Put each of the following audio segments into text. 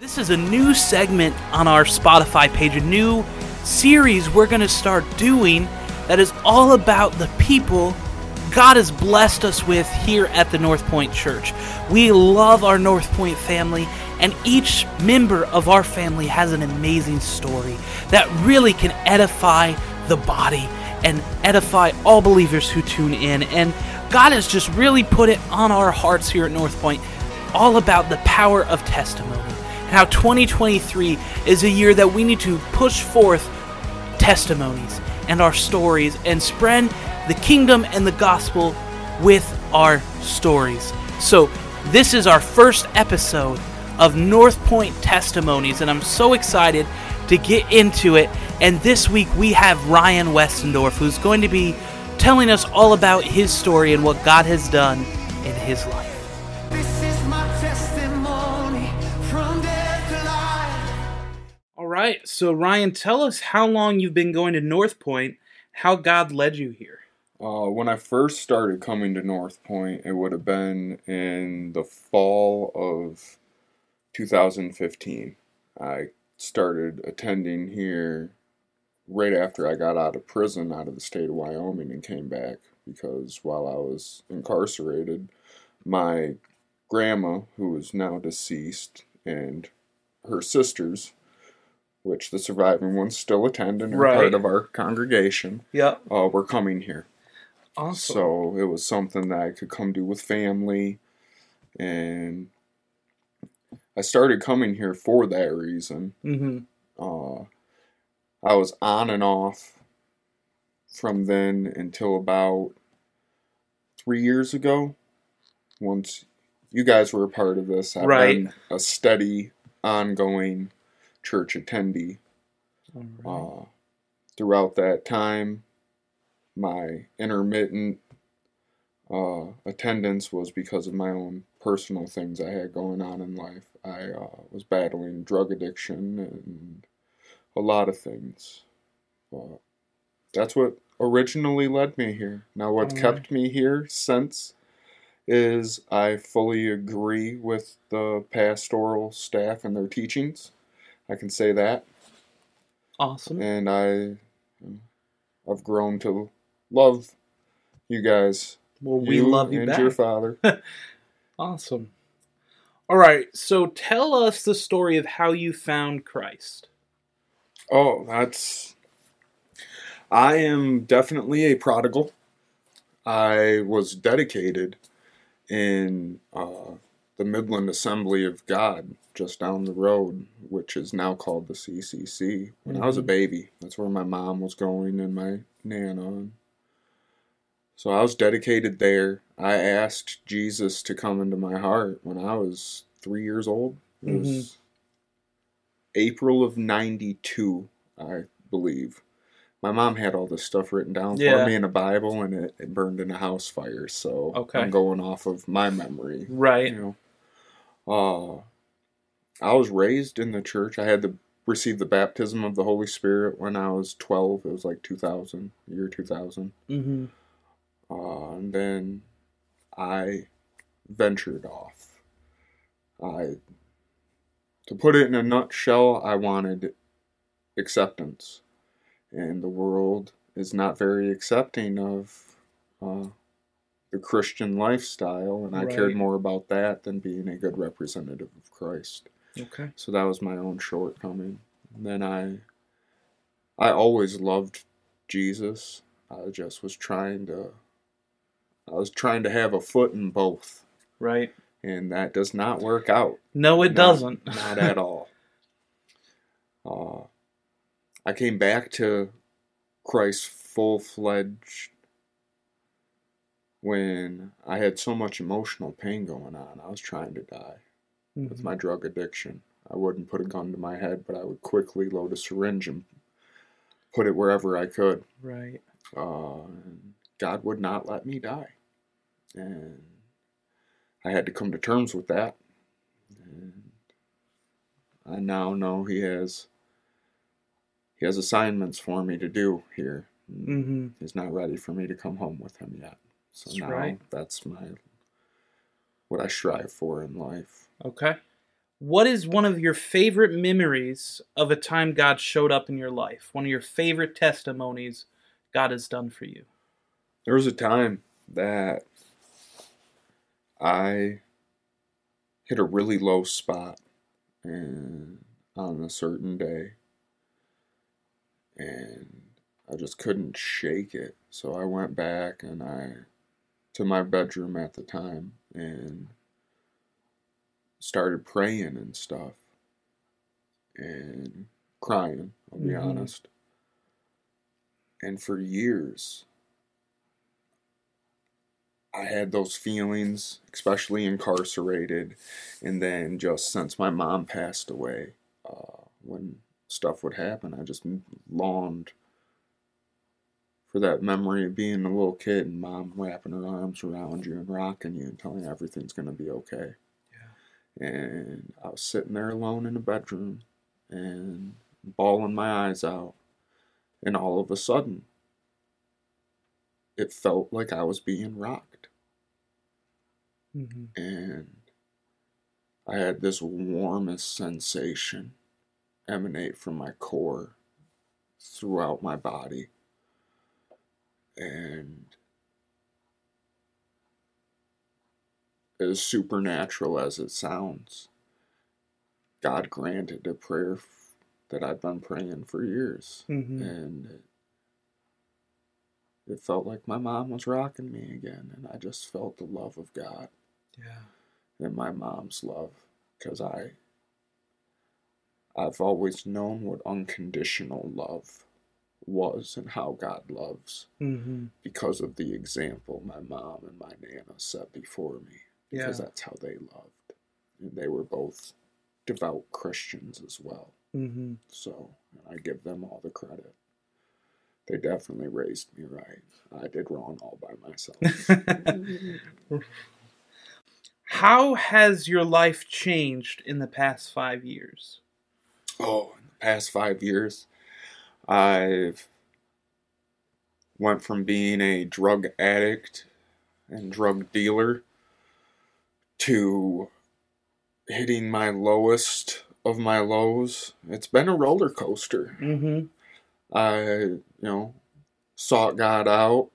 This is a new segment on our Spotify page, a new series we're going to start doing that is all about the people God has blessed us with here at the North Point Church. We love our North Point family, and each member of our family has an amazing story that really can edify the body and edify all believers who tune in. And God has just really put it on our hearts here at North Point all about the power of testimony. How 2023 is a year that we need to push forth testimonies and our stories and spread the kingdom and the gospel with our stories. So, this is our first episode of North Point Testimonies, and I'm so excited to get into it. And this week we have Ryan Westendorf, who's going to be telling us all about his story and what God has done in his life. Right, so Ryan, tell us how long you've been going to North Point, how God led you here. Uh, when I first started coming to North Point, it would have been in the fall of 2015. I started attending here right after I got out of prison out of the state of Wyoming and came back because while I was incarcerated, my grandma, who is now deceased, and her sisters, which the surviving ones still attend and are Right. part of our congregation, Yep. uh, were coming here. Awesome. So it was something that I could come do with family. And I started coming here for that reason. mm-hmm. Uh, I was on and off from then until about three years ago. Once you guys were a part of this, I've Right. been a steady, ongoing church attendee. Uh, throughout that time, my intermittent uh, attendance was because of my own personal things I had going on in life. I uh, was battling drug addiction and a lot of things. Uh, that's what originally led me here. Now, what kept me here since is I fully agree with the pastoral staff and their teachings. I can say that Awesome. and I I've grown to love you guys. Well, we you love you and back. your father. Awesome. All right, so tell us the story of how you found Christ. oh, that's I am definitely a prodigal. I was dedicated in uh, the Midland Assembly of God just down the road, which is now called the CCC. When I was a Mhm. baby, that's where my mom was going and my nana. And so I was dedicated there. I asked Jesus to come into my heart when I was three years old. It was Mhm. April of '92, I believe. My mom had all this stuff written down Yeah. for me in a Bible, and it, it burned in a house fire. So Okay. I'm going off of my memory. Right. You know, uh, I was raised in the church. I had to receive the baptism of the Holy Spirit when I was 12. It was like 2000, year 2000. Mm-hmm. Uh, and then I ventured off. I, to put it in a nutshell, I wanted acceptance, and the world is not very accepting of uh, the Christian lifestyle, and I Right. cared more about that than being a good representative of Christ. Okay. So that was my own shortcoming. And then I, I always loved Jesus. I just was trying to, I was trying to have a foot in both, Right. and that does not work out. No, it Not- doesn't. Not at all. Uh, I came back to Christ full fledged when I had so much emotional pain going on. I was trying to die with Mhm. my drug addiction. I wouldn't put a gun to my head, but I would quickly load a syringe and put it wherever I could. Right. Uh, God would not let me die. And I had to come to terms with that. And I now know He has He has assignments for me to do here. Mm-hmm. He's not ready for me to come home with Him yet. So That's now right. that's my what I strive for in life. Okay. what is one of your favorite memories of a time God showed up in your life? One of your favorite testimonies God has done for you? There was a time that I hit a really low spot and on a certain day and I just couldn't shake it. So I went back and I to my bedroom at the time and started praying and stuff and crying, I'll be Mhm. honest. And for years, I had those feelings, especially incarcerated, and then just since my mom passed away, uh, when stuff would happen, I just longed for that memory of being a little kid and mom wrapping her arms around you and rocking you and telling you everything's going to be okay. Yeah. And I was sitting there alone in the bedroom and bawling my eyes out, and all of a sudden, it felt like I was being rocked. Mm-hmm. and I had this warmest sensation emanate from my core throughout my body. And as supernatural as it sounds, God granted a prayer that I'd been praying for years. Mm-hmm. And it, it felt like my mom was rocking me again, and I just felt the love of God Yeah. and my mom's love because I I've always known what unconditional love was and how God loves Mm-hmm. because of the example my mom and my nana set before me because Yeah. that's how they loved and they were both devout Christians as well Mm-hmm. so I give them all the credit they definitely raised me right I did wrong all by myself How has your life changed in the past five years? oh, in the past five years, I've went from being a drug addict and drug dealer to hitting my lowest of my lows. It's been a roller coaster. Mm-hmm. I, you know, sought God out,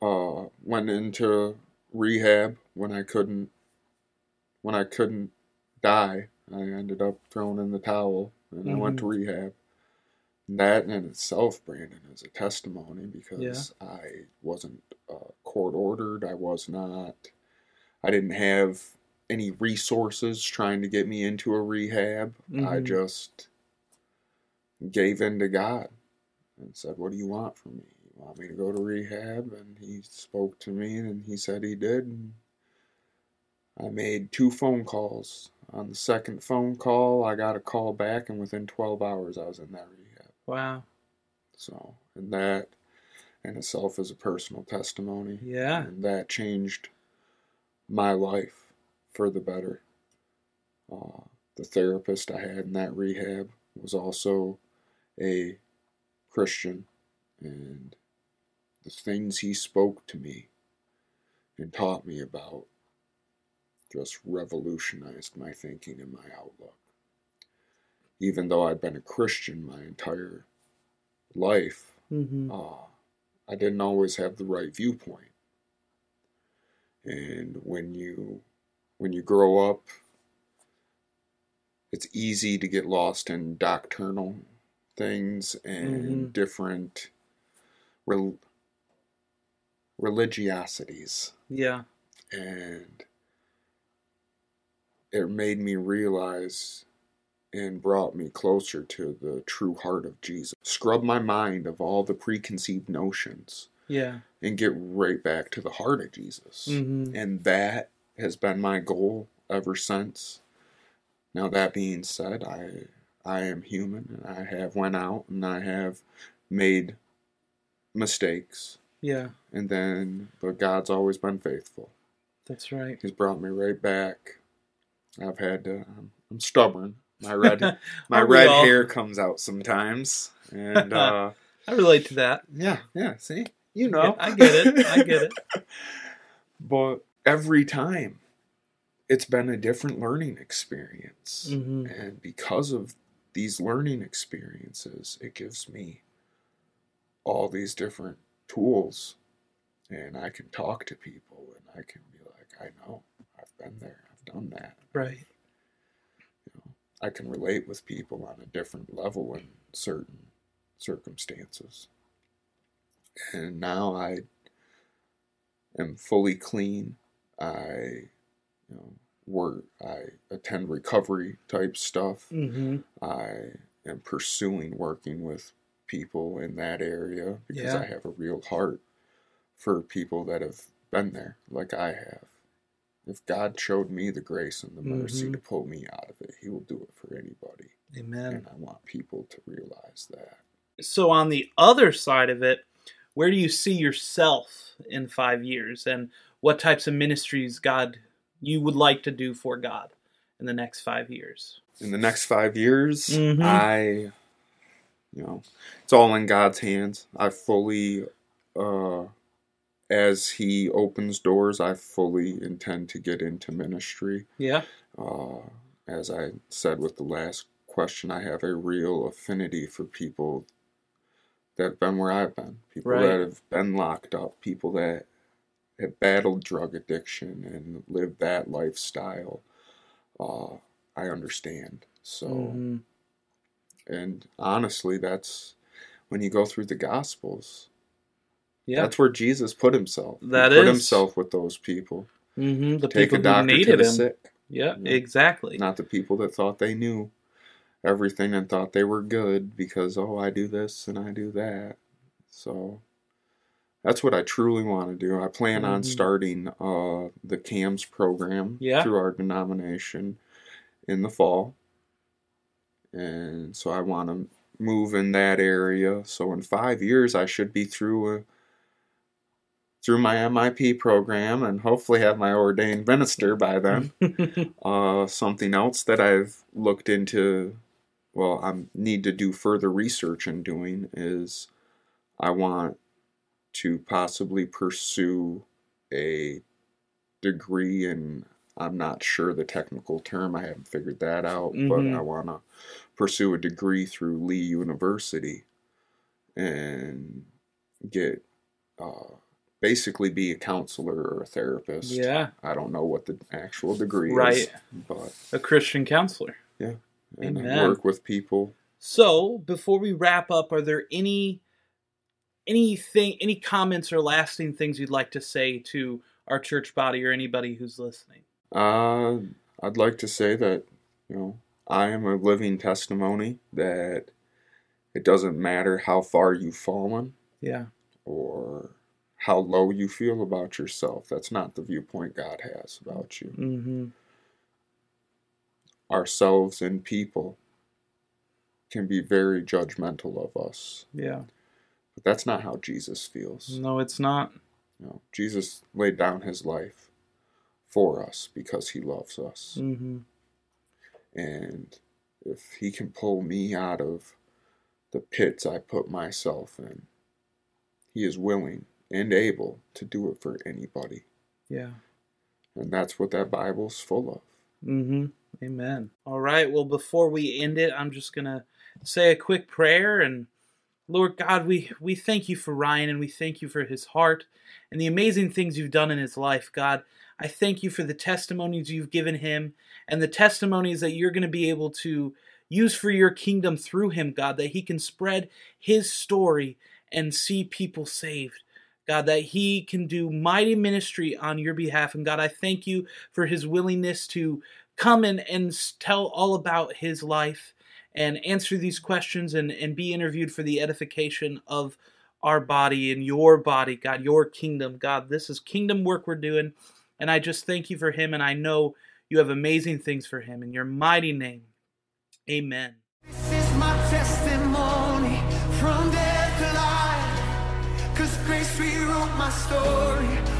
uh, went into rehab when I couldn't, when I couldn't die. I ended up throwing in the towel and I went to rehab. And that in itself, Brandon, is a testimony because I wasn't uh, court ordered. I was not, I didn't have any resources trying to get me into a rehab. I Mhm. just gave in to God and said, What do you want from me? You want me to go to rehab? And he spoke to me and he said he did. And I made two phone calls. On the second phone call, I got a call back, and within 12 hours, I was in that rehab. Wow. So, and that in itself is a personal testimony. Yeah. And that changed my life for the better. Uh, the therapist I had in that rehab was also a Christian, and the things he spoke to me and taught me about just revolutionized my thinking and my outlook. Even though I'd been a Christian my entire life, Mm-hmm. uh, I didn't always have the right viewpoint. And when you when you grow up, it's easy to get lost in doctrinal things and Mhm. different rel- religiosities. Yeah. And it made me realize and brought me closer to the true heart of Jesus. Scrub my mind of all the preconceived notions Yeah. and get right back to the heart of Jesus. Mm-hmm. And that has been my goal ever since. Now that being said, I I am human and I have went out and I have made mistakes Yeah. and then but God's always been faithful. That's right. He's brought me right back. I've had to I'm, I'm stubborn. My red my red all? hair comes out sometimes. And uh I relate to that. yeah, yeah, see? You know. I get it. I get it. But every time it's been a different learning experience. Mhm. And because of these learning experiences, it gives me all these different tools. And I can talk to people and I can be like, I know, I've been there, done that. Right. I can relate with people on a different level in certain circumstances. And now I am fully clean. I, you know, work. I attend recovery type stuff. Mm-hmm. I am pursuing working with people in that area because Yeah. I have a real heart for people that have been there, like I have. If God showed me the grace and the mercy Mhm. to pull me out of it, He will do it for anybody. Amen. And I want people to realize that. So on the other side of it, where do you see yourself in five years, and what types of ministries God you would like to do for God in the next five years? In the next five years, Mhm. I, you know, it's all in God's hands. I fully, uh, as He opens doors, I fully intend to get into ministry. Yeah. Uh, as I said with the last question, I have a real affinity for people that have been where I've been, people Right. that have been locked up, people that have battled drug addiction and lived that lifestyle. Uh, I understand. So, Mhm. and honestly, that's when you go through the Gospels. Yeah. That's where Jesus put himself. That he put himself with those people. hmm The Take people who needed him. sick. Yeah. Exactly. not the people that thought they knew everything and thought they were good because oh I do this and I do that. So that's what I truly want to do. I plan on Mhm. starting uh, the CAMS program Yeah. through our denomination in the fall, and so I want to move in that area. So in five years, I should be through a through my MIP program and hopefully have my ordained minister by then. Uh, something else that I've looked into, well, I need to do further research in doing is I want to possibly pursue a degree in, I'm not sure the technical term, I haven't figured that out, but Mhm. I want to pursue a degree through Lee University and get, uh, basically be a counselor or a therapist. yeah. I don't know what the actual degree is, Right. but A Christian counselor. Yeah. And Amen. work with people. So, before we wrap up, are there any anything any comments or lasting things you'd like to say to our church body or anybody who's listening? Uh, I'd like to say that you know I am a living testimony that it doesn't matter how far you've fallen Yeah. or how low you feel about yourself. That's not the viewpoint God has about you. Mm-hmm. Ourselves and people can be very judgmental of us, Yeah. but that's not how Jesus feels. No, it's not. Know, Jesus laid down his life for us because he loves us. Mm-hmm. And if he can pull me out of the pits I put myself in, he is willing and able to do it for anybody. Yeah. And that's what that Bible's full of. Mm-hmm. Amen. All right. Well, before we end it, I'm just gonna say a quick prayer and Lord God, we we thank you for Ryan and we thank you for his heart and the amazing things you've done in his life, God. I thank you for the testimonies you've given him and the testimonies that you're going to be able to use for your kingdom through him, God, that he can spread his story and see people saved. God, that he can do mighty ministry on your behalf. And God, I thank you for his willingness to come and, and tell all about his life and answer these questions and, and be interviewed for the edification of our body and your body, God, your kingdom. God, this is kingdom work we're doing. And I just thank you for him. And I know you have amazing things for him. In your mighty name, amen. Story.